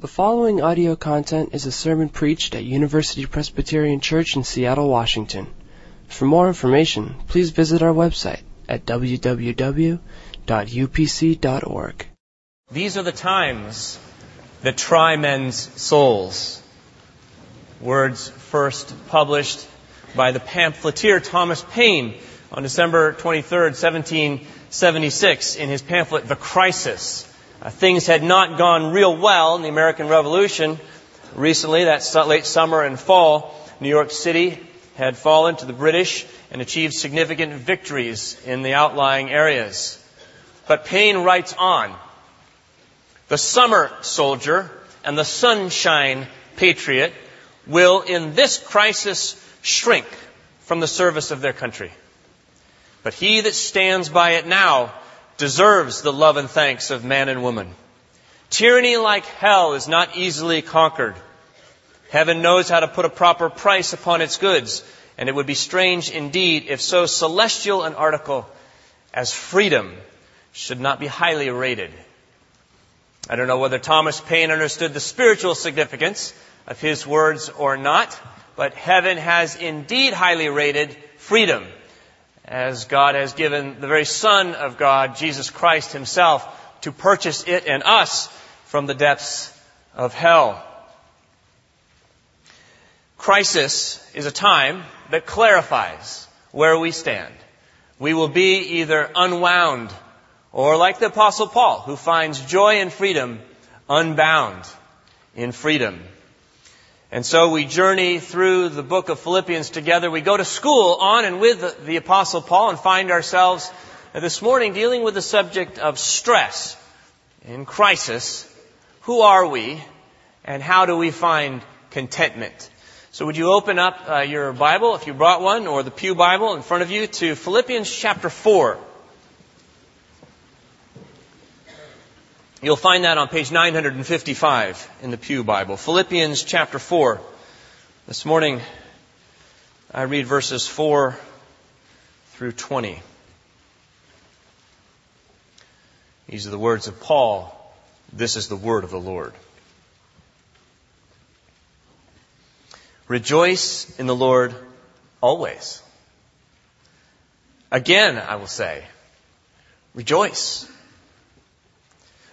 The following audio content is a sermon preached at University Presbyterian Church in Seattle, Washington. For more information, please visit our website at www.upc.org. These are the times that try men's souls. Words first published by the pamphleteer Thomas Paine on December 23, 1776 in his pamphlet The Crisis. Uh, things had not gone real well in the American Revolution. Recently, that late summer and fall, New York City had fallen to the British and achieved significant victories in the outlying areas. But Paine writes on, the summer soldier and the sunshine patriot will in this crisis shrink from the service of their country. But he that stands by it now deserves the love and thanks of man and woman. Tyranny like hell is not easily conquered. Heaven knows how to put a proper price upon its goods, and it would be strange indeed if so celestial an article as freedom should not be highly rated. I don't know whether Thomas Paine understood the spiritual significance of his words or not, but heaven has indeed highly rated freedom as God has given the very Son of God, Jesus Christ Himself, to purchase it and us from the depths of hell. Crisis is a time that clarifies where we stand. We will be either unwound or like the apostle Paul, who finds joy and freedom unbound in freedom. And so we journey through the book of Philippians together. We go to school on and with the apostle Paul and find ourselves this morning dealing with the subject of stress in crisis. Who are we and how do we find contentment? So would you open up uh, your Bible if you brought one or the Pew Bible in front of you to Philippians chapter 4. You'll find that on page 955 in the Pew Bible. Philippians chapter 4. This morning, I read verses 4 through 20. These are the words of Paul. This is the word of the Lord. Rejoice in the Lord always. Again, I will say, rejoice.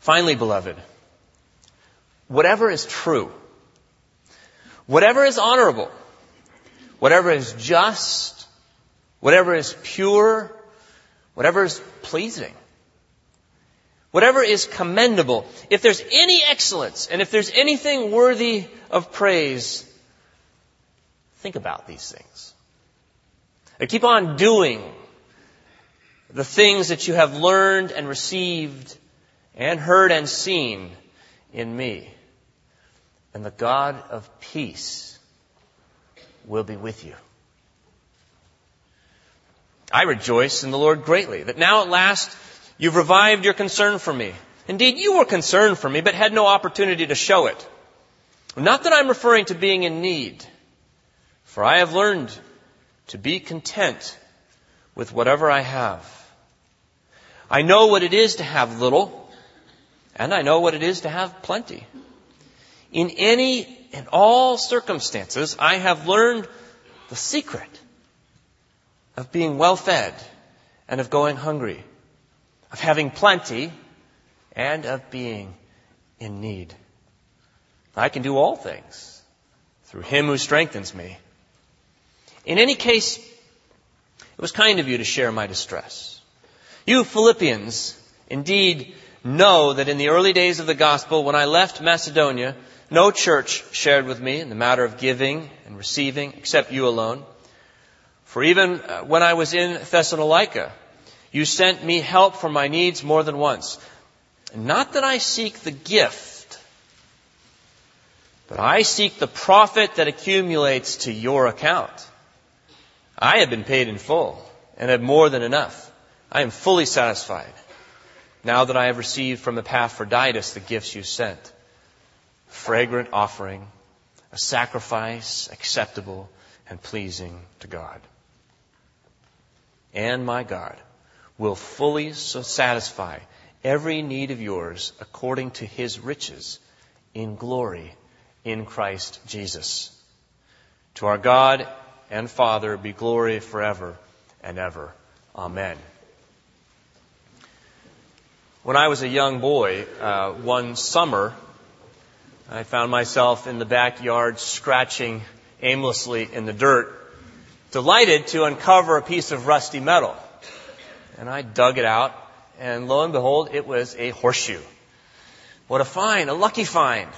Finally, beloved, whatever is true, whatever is honorable, whatever is just, whatever is pure, whatever is pleasing, whatever is commendable, if there's any excellence and if there's anything worthy of praise, think about these things. And keep on doing the things that you have learned and received and heard and seen in me. And the God of peace will be with you. I rejoice in the Lord greatly that now at last you've revived your concern for me. Indeed, you were concerned for me, but had no opportunity to show it. Not that I'm referring to being in need, for I have learned to be content with whatever I have. I know what it is to have little, and I know what it is to have plenty. In any and all circumstances, I have learned the secret of being well fed and of going hungry, of having plenty and of being in need. I can do all things through Him who strengthens me. In any case, it was kind of you to share my distress. You Philippians, indeed, know that in the early days of the gospel, when I left Macedonia, no church shared with me in the matter of giving and receiving except you alone. For even uh, when I was in Thessalonica, you sent me help for my needs more than once. Not that I seek the gift, But I seek the profit that accumulates to your account. I have been paid in full and have more than enough. I am fully satisfied now that I have received from Epaphroditus the gifts you sent. Fragrant offering, a sacrifice acceptable and pleasing to God. And my God will fully satisfy every need of yours according to his riches in glory in Christ Jesus. To our God and Father be glory forever and ever. Amen. When I was a young boy, uh, one summer, I found myself in the backyard scratching aimlessly in the dirt, delighted to uncover a piece of rusty metal. And I dug it out, and lo and behold, it was a horseshoe. What a find, a lucky find.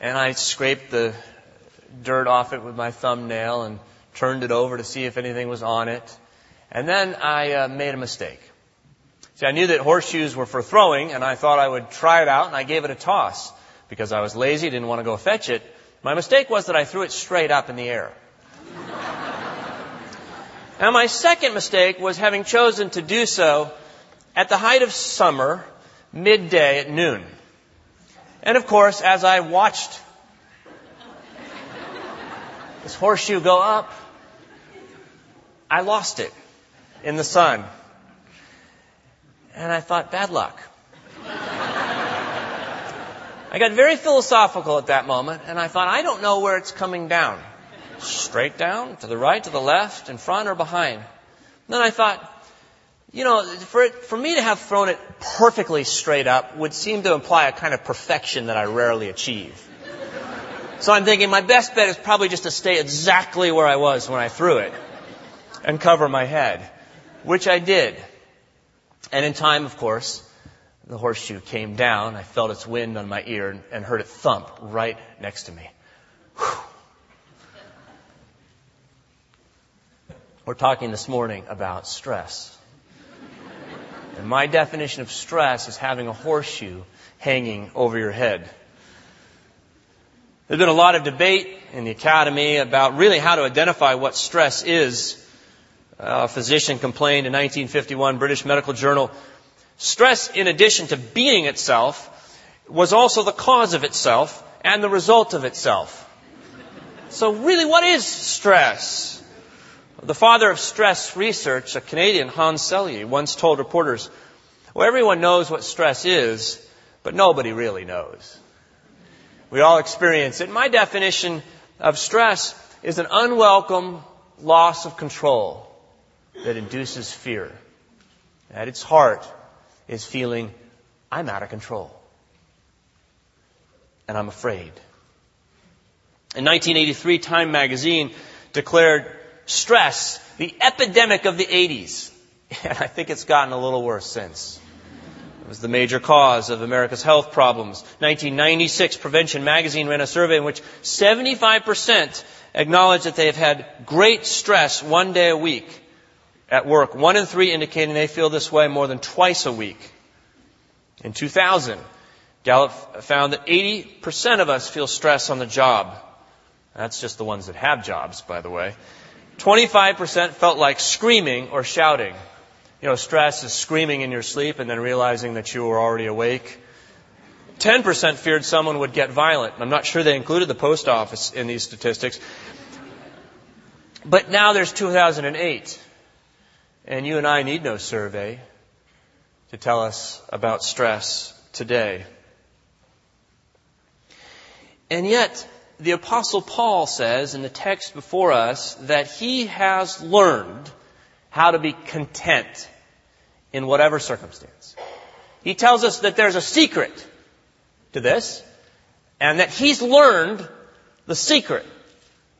And I scraped the dirt off it with my thumbnail and turned it over to see if anything was on it. And then I uh, made a mistake. See, I knew that horseshoes were for throwing, and I thought I would try it out, and I gave it a toss because I was lazy, didn't want to go fetch it. My mistake was that I threw it straight up in the air. now, my second mistake was having chosen to do so at the height of summer, midday at noon. And of course, as I watched this horseshoe go up, I lost it in the sun. And I thought, bad luck. I got very philosophical at that moment, and I thought, I don't know where it's coming down. Straight down, to the right, to the left, in front, or behind. then I thought, you know, for, it, for me to have thrown it perfectly straight up would seem to imply a kind of perfection that I rarely achieve. So I'm thinking my best bet is probably just to stay exactly where I was when I threw it and cover my head, which I did. And in time, of course, the horseshoe came down. I felt its wind on my ear and heard it thump right next to me. Whew. We're talking this morning about stress. And my definition of stress is having a horseshoe hanging over your head. There's been a lot of debate in the academy about really how to identify what stress is. A physician complained in 1951, British Medical Journal, stress, in addition to being itself, was also the cause of itself and the result of itself. So really, what is stress? The father of stress research, a Canadian, Hans Selye, once told reporters, well, everyone knows what stress is, but nobody really knows. We all experience it. My definition of stress is an unwelcome loss of control that induces fear. At its heart is feeling, I'm out of control. And I'm afraid. In 1983, Time magazine declared stress the epidemic of the 80s. And I think it's gotten a little worse since. It was the major cause of America's health problems. 1996, Prevention Magazine ran a survey in which 75% acknowledged that they have had great stress one day a week at work. One in three indicating they feel this way more than twice a week. In 2000, Gallup found that 80% of us feel stress on the job. That's just the ones that have jobs, by the way. 25% felt like screaming or shouting. You know, stress is screaming in your sleep and then realizing that you were already awake. 10% feared someone would get violent. I'm not sure they included the post office in these statistics. But now there's 2008. And you and I need no survey to tell us about stress today. And yet, the apostle Paul says in the text before us that he has learned how to be content in whatever circumstance. He tells us that there's a secret to this and that he's learned the secret.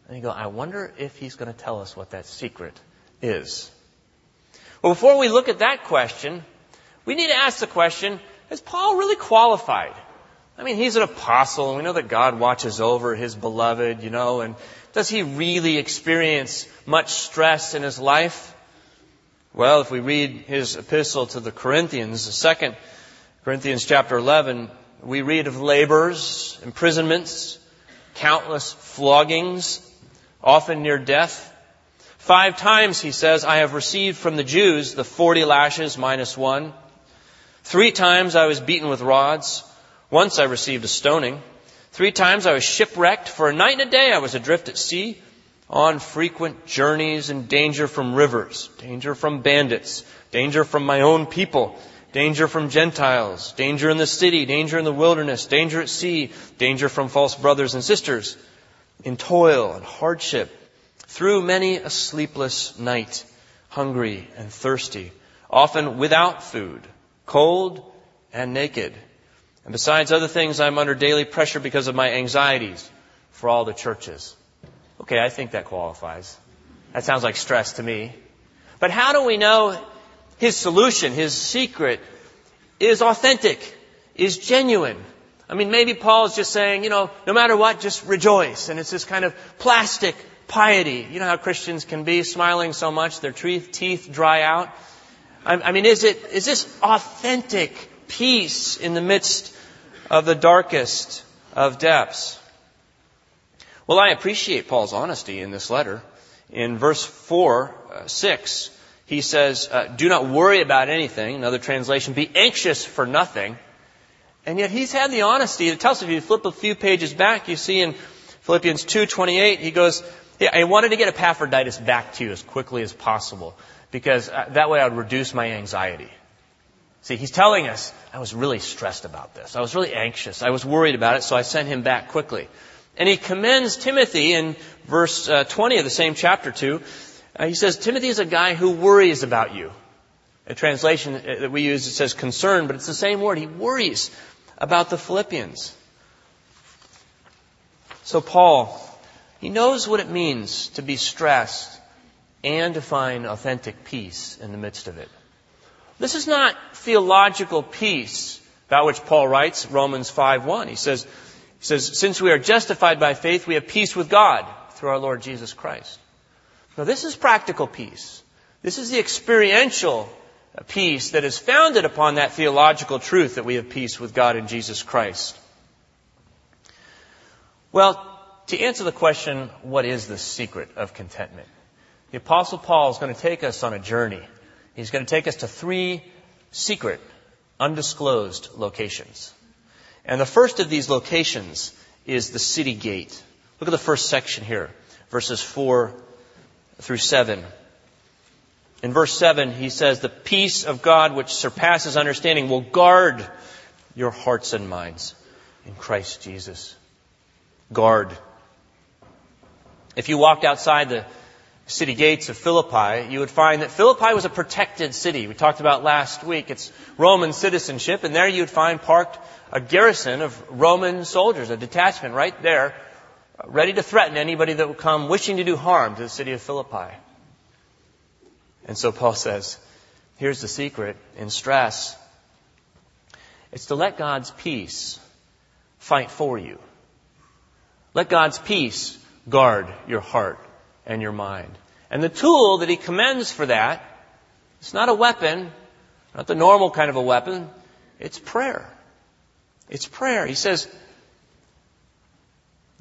And you go, I wonder if he's going to tell us what that secret is. Well, before we look at that question, we need to ask the question, is Paul really qualified? I mean, he's an apostle, and we know that God watches over his beloved, you know, and does he really experience much stress in his life? Well, if we read his epistle to the Corinthians, the second Corinthians chapter 11, we read of labors, imprisonments, countless floggings, often near death. Five times, he says, I have received from the Jews the 40 lashes minus one. Three times I was beaten with rods. Once I received a stoning. Three times I was shipwrecked. For a night and a day I was adrift at sea, on frequent journeys in danger from rivers, danger from bandits, danger from my own people, danger from Gentiles, danger in the city, danger in the wilderness, danger at sea, danger from false brothers and sisters, in toil and hardship, through many a sleepless night, hungry and thirsty, often without food, cold and naked. And besides other things, I'm under daily pressure because of my anxieties for all the churches. Okay, I think that qualifies. That sounds like stress to me. But how do we know his solution, his secret, is authentic, is genuine? I mean, maybe Paul is just saying, you know, no matter what, just rejoice. And it's this kind of plastic piety. You know how Christians can be, smiling so much their teeth dry out. I mean, is it, is this authentic peace in the midst of the darkest of depths? Well, I appreciate Paul's honesty in this letter. In verse 4, uh, 6, he says, uh, do not worry about anything. Another translation, be anxious for nothing. And yet he's had the honesty to tell us, if you flip a few pages back, you see in Philippians 2.28, he goes, yeah, I wanted to get Epaphroditus back to you as quickly as possible because uh, that way I would reduce my anxiety. See, he's telling us, I was really stressed about this. I was really anxious. I was worried about it, so I sent him back quickly. And he commends Timothy in verse uh, 20 of the same chapter 2. Uh, he says, Timothy is a guy who worries about you. A translation that we use, it says concern, but it's the same word. He worries about the Philippians. So Paul, he knows what it means to be stressed and to find authentic peace in the midst of it. This is not theological peace about which Paul writes, Romans 5.1. He says, he says, since we are justified by faith, we have peace with God through our Lord Jesus Christ. Now this is practical peace. This is the experiential peace that is founded upon that theological truth that we have peace with God in Jesus Christ. Well, to answer the question, what is the secret of contentment? The apostle Paul is going to take us on a journey. He's going to take us to three secret, undisclosed locations. And the first of these locations is the city gate. Look at the first section here, verses 4 through 7. In verse 7, he says, The peace of God which surpasses understanding will guard your hearts and minds in Christ Jesus. Guard. If you walked outside the city gates of Philippi, you would find that Philippi was a protected city. We talked about last week. It's Roman citizenship, and there you'd find parked a garrison of Roman soldiers, a detachment right there, ready to threaten anybody that would come wishing to do harm to the city of Philippi. And so Paul says, here's the secret in stress. It's to let God's peace fight for you. Let God's peace guard your heart and your mind. And the tool that he commends for that, it's not a weapon, not the normal kind of a weapon, it's prayer. It's prayer. He says,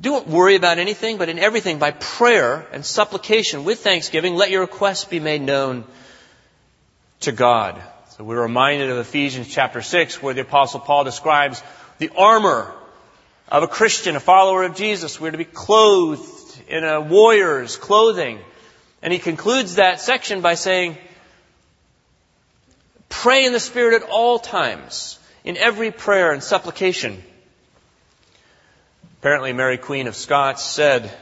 don't worry about anything, but in everything by prayer and supplication with thanksgiving, let your requests be made known to God. So we're reminded of Ephesians chapter 6 where the apostle Paul describes the armor of a Christian, a follower of Jesus. We're to be clothed in a warrior's clothing. And he concludes that section by saying, pray in the Spirit at all times, in every prayer and supplication. Apparently, Mary Queen of Scots said,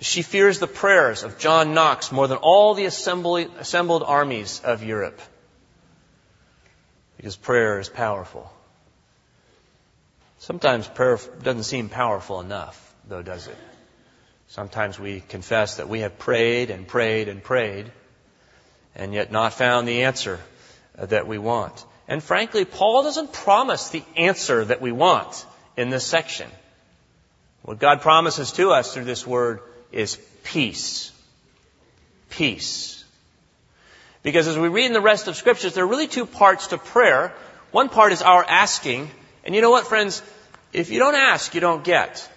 she fears the prayers of John Knox more than all the assembled armies of Europe. Because prayer is powerful. Sometimes prayer doesn't seem powerful enough, though, does it? Sometimes we confess that we have prayed and prayed and prayed and yet not found the answer that we want. And frankly, Paul doesn't promise the answer that we want in this section. What God promises to us through this word is peace. Peace. Because as we read in the rest of scriptures, there are really two parts to prayer. One part is our asking. And you know what, friends? If you don't ask, you don't get.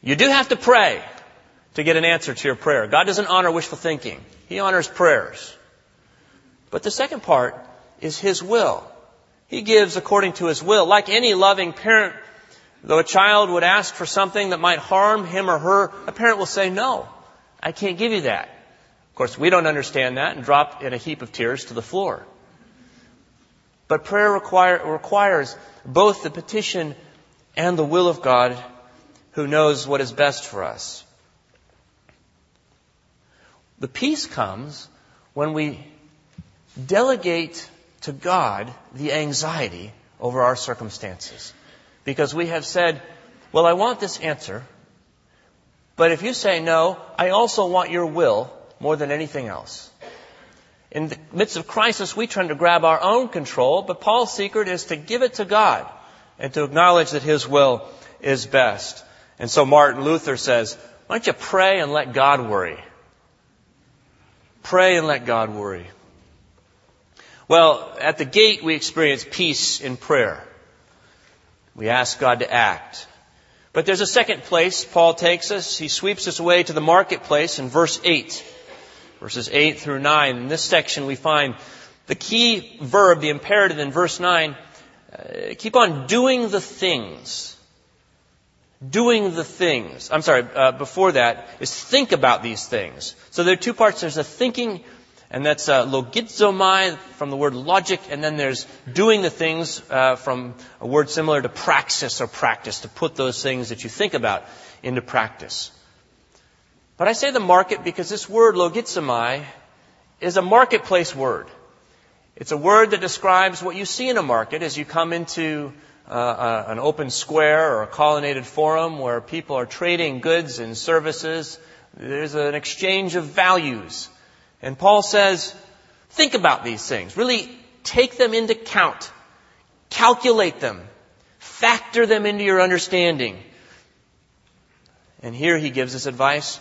You do have to pray to get an answer to your prayer. God doesn't honor wishful thinking. He honors prayers. But the second part is His will. He gives according to His will. Like any loving parent, though a child would ask for something that might harm him or her, a parent will say, no, I can't give you that. Of course, we don't understand that and drop in a heap of tears to the floor. But prayer require, requires both the petition and the will of God who knows what is best for us. The peace comes when we delegate to God the anxiety over our circumstances. Because we have said, well, I want this answer, but if you say no, I also want your will more than anything else. In the midst of crisis, we tend to grab our own control, but Paul's secret is to give it to God and to acknowledge that His will is best. And so Martin Luther says, why don't you pray and let God worry? Pray and let God worry. Well, at the gate we experience peace in prayer. We ask God to act. But there's a second place Paul takes us. He sweeps us away to the marketplace in verse 8. Verses 8 through 9. In this section we find the key verb, the imperative in verse 9, uh, keep on doing the things. Doing the things. I'm sorry, uh, before that is think about these things. So there are two parts. There's a thinking, and that's uh, logizomai from the word logic, and then there's doing the things uh, from a word similar to praxis or practice, to put those things that you think about into practice. But I say the market because this word logizomai is a marketplace word. It's a word that describes what you see in a market as you come into uh, uh, an open square or a colonnaded forum where people are trading goods and services. There's an exchange of values. And Paul says, think about these things. Really take them into count. Calculate them. Factor them into your understanding. And here he gives us advice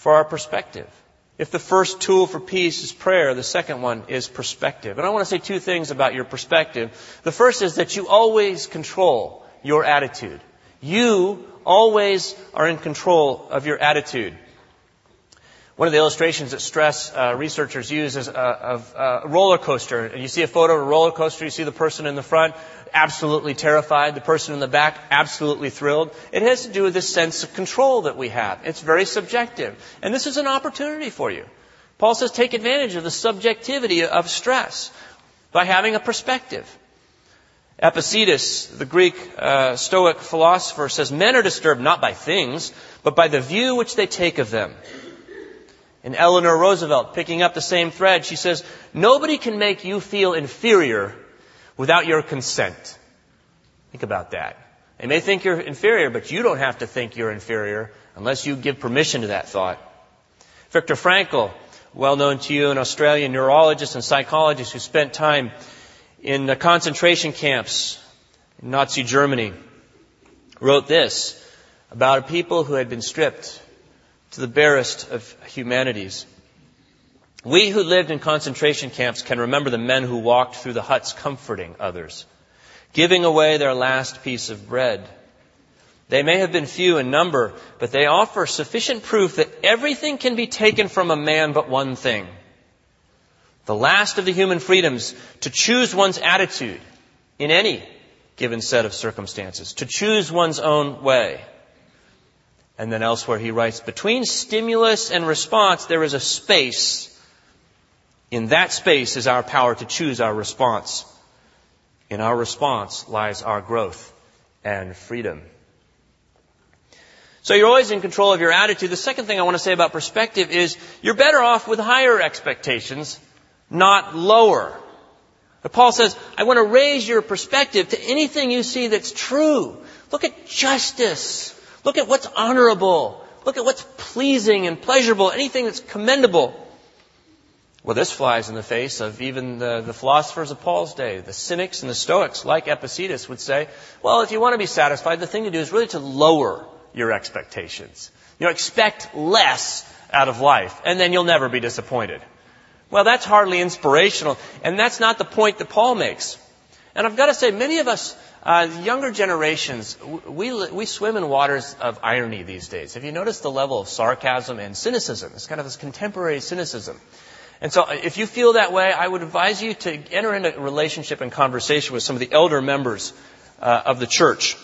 for our perspective. If the first tool for peace is prayer, the second one is perspective. And I want to say two things about your perspective. The first is that you always control your attitude. You always are in control of your attitude. One of the illustrations that stress uh, researchers use is a, of a roller coaster. And you see a photo of a roller coaster, you see the person in the front absolutely terrified, the person in the back absolutely thrilled. It has to do with this sense of control that we have. It's very subjective. And this is an opportunity for you. Paul says take advantage of the subjectivity of stress by having a perspective. Epictetus, the Greek uh, Stoic philosopher, says men are disturbed not by things, but by the view which they take of them. And Eleanor Roosevelt, picking up the same thread, she says, nobody can make you feel inferior without your consent. Think about that. They may think you're inferior, but you don't have to think you're inferior unless you give permission to that thought. Viktor Frankl, well known to you, an Australian neurologist and psychologist who spent time in the concentration camps in Nazi Germany, wrote this about a people who had been stripped to the barest of humanities. We who lived in concentration camps can remember the men who walked through the huts comforting others, giving away their last piece of bread. They may have been few in number, but they offer sufficient proof that everything can be taken from a man but one thing. The last of the human freedoms to choose one's attitude in any given set of circumstances, to choose one's own way. And then elsewhere he writes, between stimulus and response, there is a space. In that space is our power to choose our response. In our response lies our growth and freedom. So you're always in control of your attitude. The second thing I want to say about perspective is you're better off with higher expectations, not lower. But Paul says, I want to raise your perspective to anything you see that's true. Look at justice. Look at what's honorable. Look at what's pleasing and pleasurable, anything that's commendable. Well, this flies in the face of even the, the, philosophers of Paul's day. The cynics and the stoics, like Epictetus, would say, well, if you want to be satisfied, the thing to do is really to lower your expectations. You know, expect less out of life, and then you'll never be disappointed. Well, that's hardly inspirational, and that's not the point that Paul makes. And I've got to say, many of us Uh, younger generations, we, we swim in waters of irony these days. Have you noticed the level of sarcasm and cynicism? It's kind of this contemporary cynicism. And so if you feel that way, I would advise you to enter into a relationship and conversation with some of the elder members uh, of the church.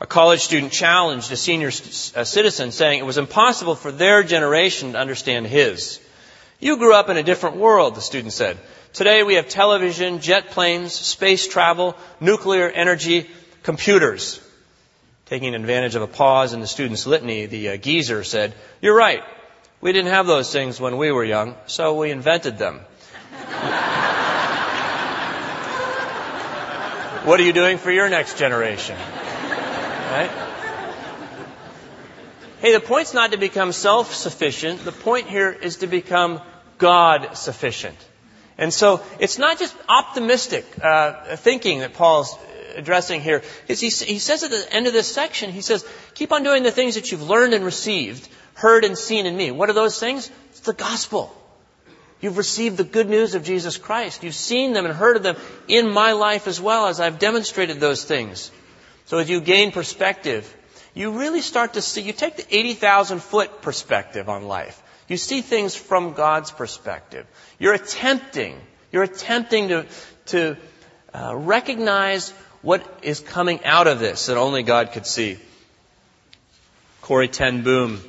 A college student challenged a senior a citizen saying it was impossible for their generation to understand his. You grew up in a different world, the student said. Today we have television, jet planes, space travel, nuclear energy, computers. Taking advantage of a pause in the student's litany, the uh, geezer said, You're right. We didn't have those things when we were young, so we invented them. what are you doing for your next generation? Right? Hey, the point's not to become self-sufficient. The point here is to become God sufficient. And so it's not just optimistic uh, thinking that Paul's addressing here. He, he says at the end of this section, he says, keep on doing the things that you've learned and received heard and seen in me. What are those things? It's the gospel. You've received the good news of Jesus Christ. You've seen them and heard of them in my life as well as I've demonstrated those things. So as you gain perspective, you really start to see, you take the 80,000 foot perspective on life. You see things from God's perspective. You're attempting, you're attempting to, to uh, recognize what is coming out of this that only God could see. Corrie ten Boom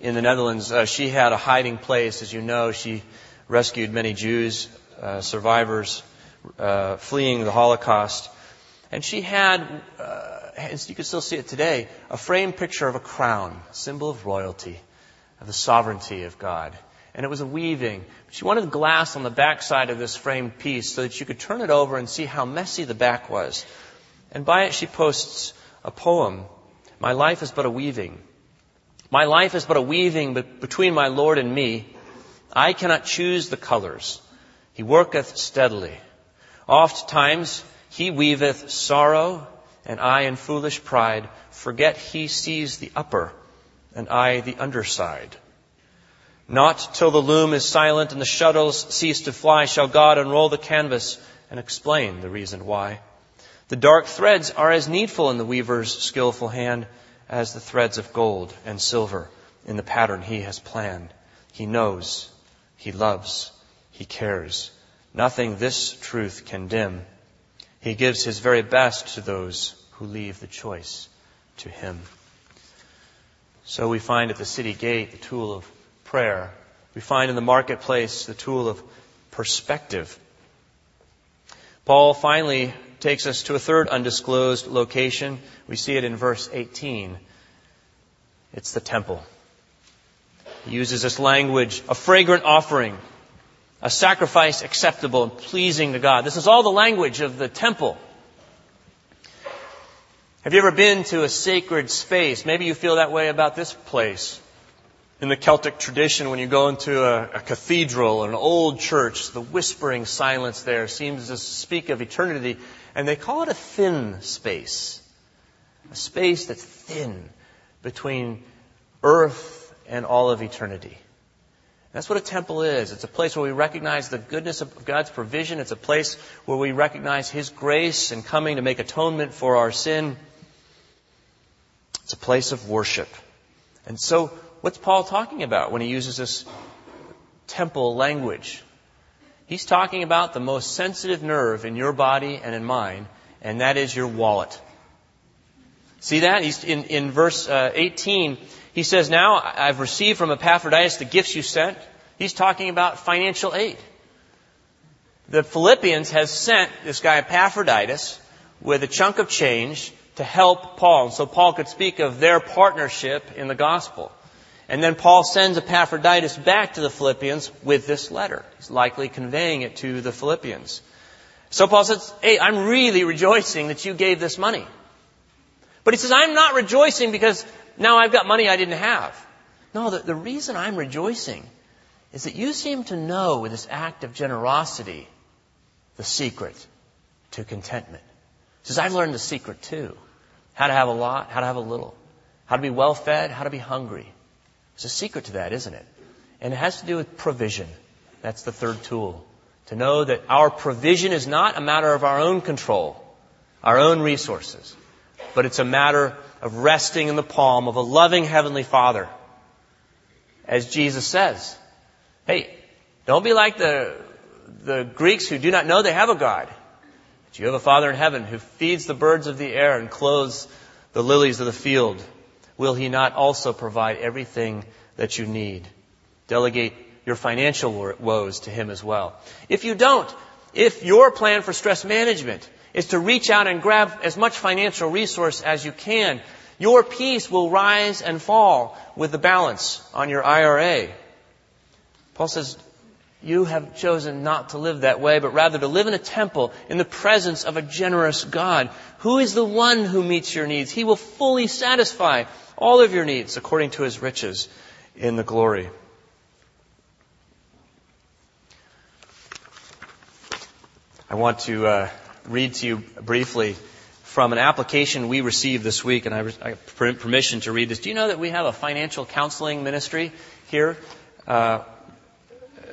in the Netherlands, uh, she had a hiding place. As you know, she rescued many Jews, uh, survivors, uh, fleeing the Holocaust. And she had, uh, you can still see it today, a framed picture of a crown, symbol of royalty, of the sovereignty of God. And it was a weaving. She wanted glass on the backside of this framed piece so that you could turn it over and see how messy the back was. And by it she posts a poem, My life is but a weaving. My life is but a weaving between my Lord and me. I cannot choose the colors. He worketh steadily. Oft times he weaveth sorrow, and I in foolish pride forget he sees the upper, and I the underside. Not till the loom is silent and the shuttles cease to fly shall God unroll the canvas and explain the reason why. The dark threads are as needful in the weaver's skillful hand as the threads of gold and silver in the pattern he has planned. He knows, he loves, he cares. Nothing this truth can dim. He gives his very best to those who leave the choice to him. So we find at the city gate the tool of prayer. We find in the marketplace the tool of perspective. Paul finally takes us to a third undisclosed location. We see it in verse 18. It's the temple. He uses this language, a fragrant offering, a sacrifice acceptable and pleasing to God. This is all the language of the temple. Have you ever been to a sacred space? Maybe you feel that way about this place. In the Celtic tradition, when you go into a, a cathedral, an old church, the whispering silence there seems to speak of eternity and they call it a thin space. A space that's thin between earth and all of eternity. That's what a temple is. It's a place where we recognize the goodness of God's provision. It's a place where we recognize His grace and coming to make atonement for our sin. It's a place of worship. And so, what's Paul talking about when he uses this temple language? He's talking about the most sensitive nerve in your body and in mine, and that is your wallet. See that? He's in, in verse uh, 18, he says, Now I've received from Epaphroditus the gifts you sent. He's talking about financial aid. The Philippians has sent this guy Epaphroditus with a chunk of change to help Paul. So Paul could speak of their partnership in the gospel. And then Paul sends Epaphroditus back to the Philippians with this letter. He's likely conveying it to the Philippians. So Paul says, Hey, I'm really rejoicing that you gave this money. But he says, I'm not rejoicing because now I've got money I didn't have. No, the, the reason I'm rejoicing is that you seem to know with this act of generosity the secret to contentment. He says, I've learned the secret too. How to have a lot, how to have a little. How to be well fed, how to be hungry. There's a secret to that, isn't it? And it has to do with provision. That's the third tool. To know that our provision is not a matter of our own control, our own resources, but it's a matter of resting in the palm of a loving Heavenly Father. As Jesus says, hey, don't be like the, the Greeks who do not know they have a God. But you have a Father in heaven who feeds the birds of the air and clothes the lilies of the field. Will He not also provide everything that you need? Delegate your financial woes to Him as well. If you don't, if your plan for stress management is to reach out and grab as much financial resource as you can, your peace will rise and fall with the balance on your IRA. Paul says, you have chosen not to live that way, but rather to live in a temple in the presence of a generous God. Who is the one who meets your needs? He will fully satisfy all of your needs according to his riches in the glory. I want to uh, read to you briefly from an application we received this week, and I, have permission to read this. Do you know that we have a financial counseling ministry here? Uh,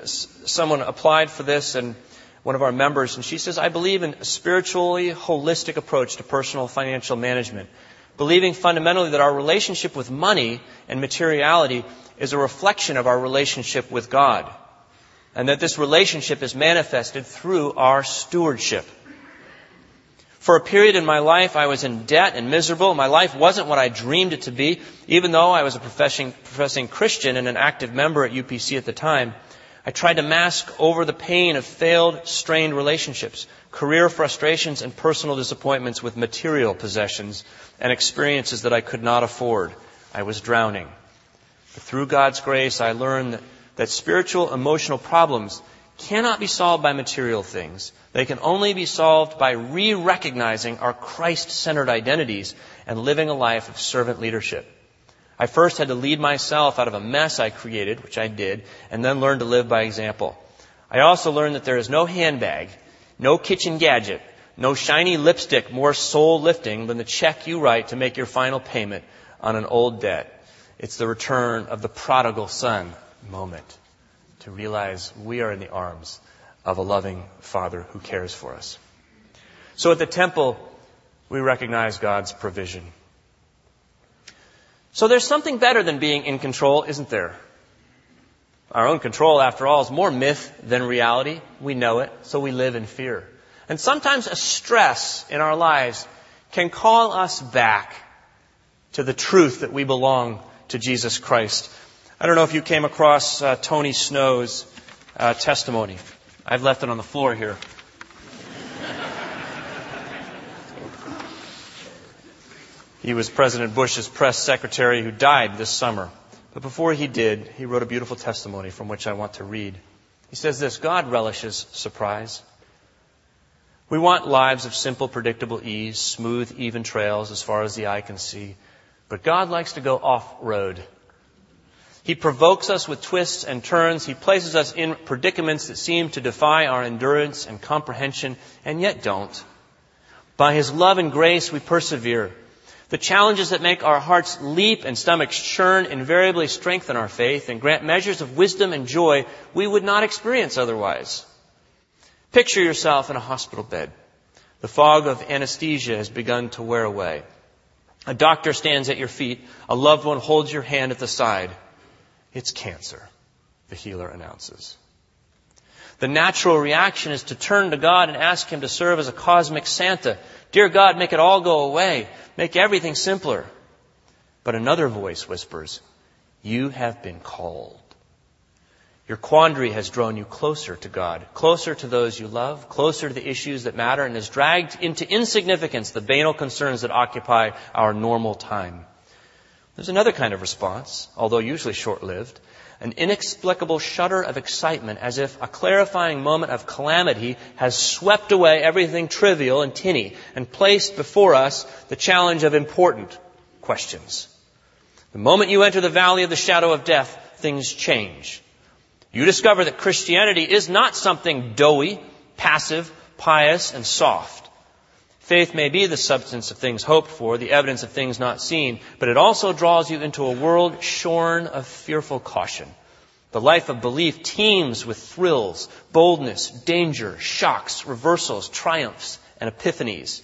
someone applied for this, and one of our members, and she says, I believe in a spiritually holistic approach to personal financial management, believing fundamentally that our relationship with money and materiality is a reflection of our relationship with God, and that this relationship is manifested through our stewardship. For a period in my life, I was in debt and miserable. My life wasn't what I dreamed it to be, even though I was a professing, professing Christian and an active member at UPC at the time. I tried to mask over the pain of failed, strained relationships, career frustrations, and personal disappointments with material possessions and experiences that I could not afford. I was drowning. But through God's grace, I learned that, that spiritual, emotional problems cannot be solved by material things. They can only be solved by re-recognizing our Christ-centered identities and living a life of servant leadership. I first had to lead myself out of a mess I created, which I did, and then learn to live by example. I also learned that there is no handbag, no kitchen gadget, no shiny lipstick more soul lifting than the check you write to make your final payment on an old debt. It's the return of the prodigal son moment to realize we are in the arms of a loving Father who cares for us. So at the temple, we recognize God's provision. So there's something better than being in control, isn't there? Our own control, after all, is more myth than reality. We know it, so we live in fear. And sometimes a stress in our lives can call us back to the truth that we belong to Jesus Christ. I don't know if you came across uh, Tony Snow's uh, testimony. I've left it on the floor here. He was President Bush's press secretary who died this summer. But before he did, he wrote a beautiful testimony from which I want to read. He says this God relishes surprise. We want lives of simple, predictable ease, smooth, even trails as far as the eye can see. But God likes to go off road he provokes us with twists and turns. He places us in predicaments that seem to defy our endurance and comprehension, and yet don't. By His love and grace, we persevere. The challenges that make our hearts leap and stomachs churn invariably strengthen our faith and grant measures of wisdom and joy we would not experience otherwise. Picture yourself in a hospital bed. The fog of anesthesia has begun to wear away. A doctor stands at your feet. A loved one holds your hand at the side. It's cancer, the healer announces. The natural reaction is to turn to God and ask Him to serve as a cosmic Santa. Dear God, make it all go away. Make everything simpler. But another voice whispers, You have been called. Your quandary has drawn you closer to God, closer to those you love, closer to the issues that matter, and has dragged into insignificance the banal concerns that occupy our normal time. There's another kind of response, although usually short lived, an inexplicable shudder of excitement as if a clarifying moment of calamity has swept away everything trivial and tinny and placed before us the challenge of important questions. The moment you enter the valley of the shadow of death, things change. You discover that Christianity is not something doughy, passive, pious, and soft. Faith may be the substance of things hoped for, the evidence of things not seen, but it also draws you into a world shorn of fearful caution. The life of belief teems with thrills, boldness, danger, shocks, reversals, triumphs, and epiphanies.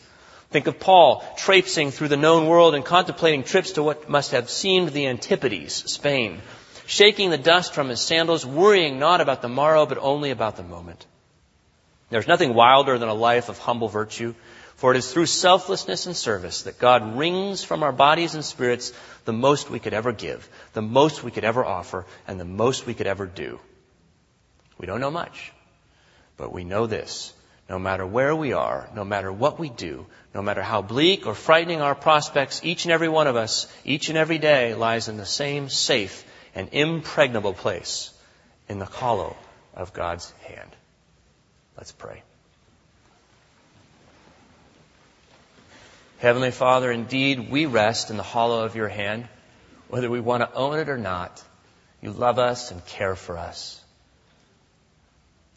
Think of Paul traipsing through the known world and contemplating trips to what must have seemed the Antipodes, Spain, shaking the dust from his sandals, worrying not about the morrow, but only about the moment. There's nothing wilder than a life of humble virtue, for it is through selflessness and service that God wrings from our bodies and spirits the most we could ever give, the most we could ever offer, and the most we could ever do. We don't know much, but we know this. No matter where we are, no matter what we do, no matter how bleak or frightening our prospects, each and every one of us, each and every day lies in the same safe and impregnable place in the hollow of God's hand. Let's pray. Heavenly Father, indeed, we rest in the hollow of your hand, whether we want to own it or not. You love us and care for us.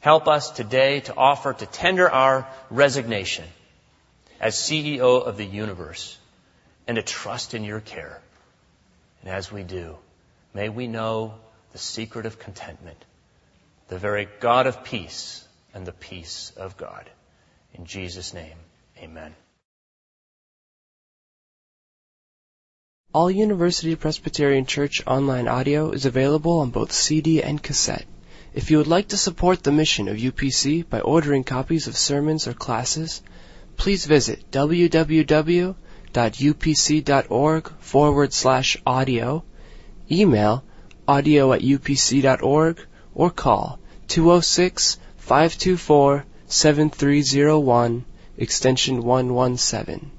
Help us today to offer to tender our resignation as CEO of the universe and to trust in your care. And as we do, may we know the secret of contentment, the very God of peace and the peace of God. In Jesus' name, amen. All University Presbyterian Church online audio is available on both CD and cassette. If you would like to support the mission of UPC by ordering copies of sermons or classes, please visit www.upc.org forward slash audio, email audio at upc.org, or call 206 524 7301, extension 117.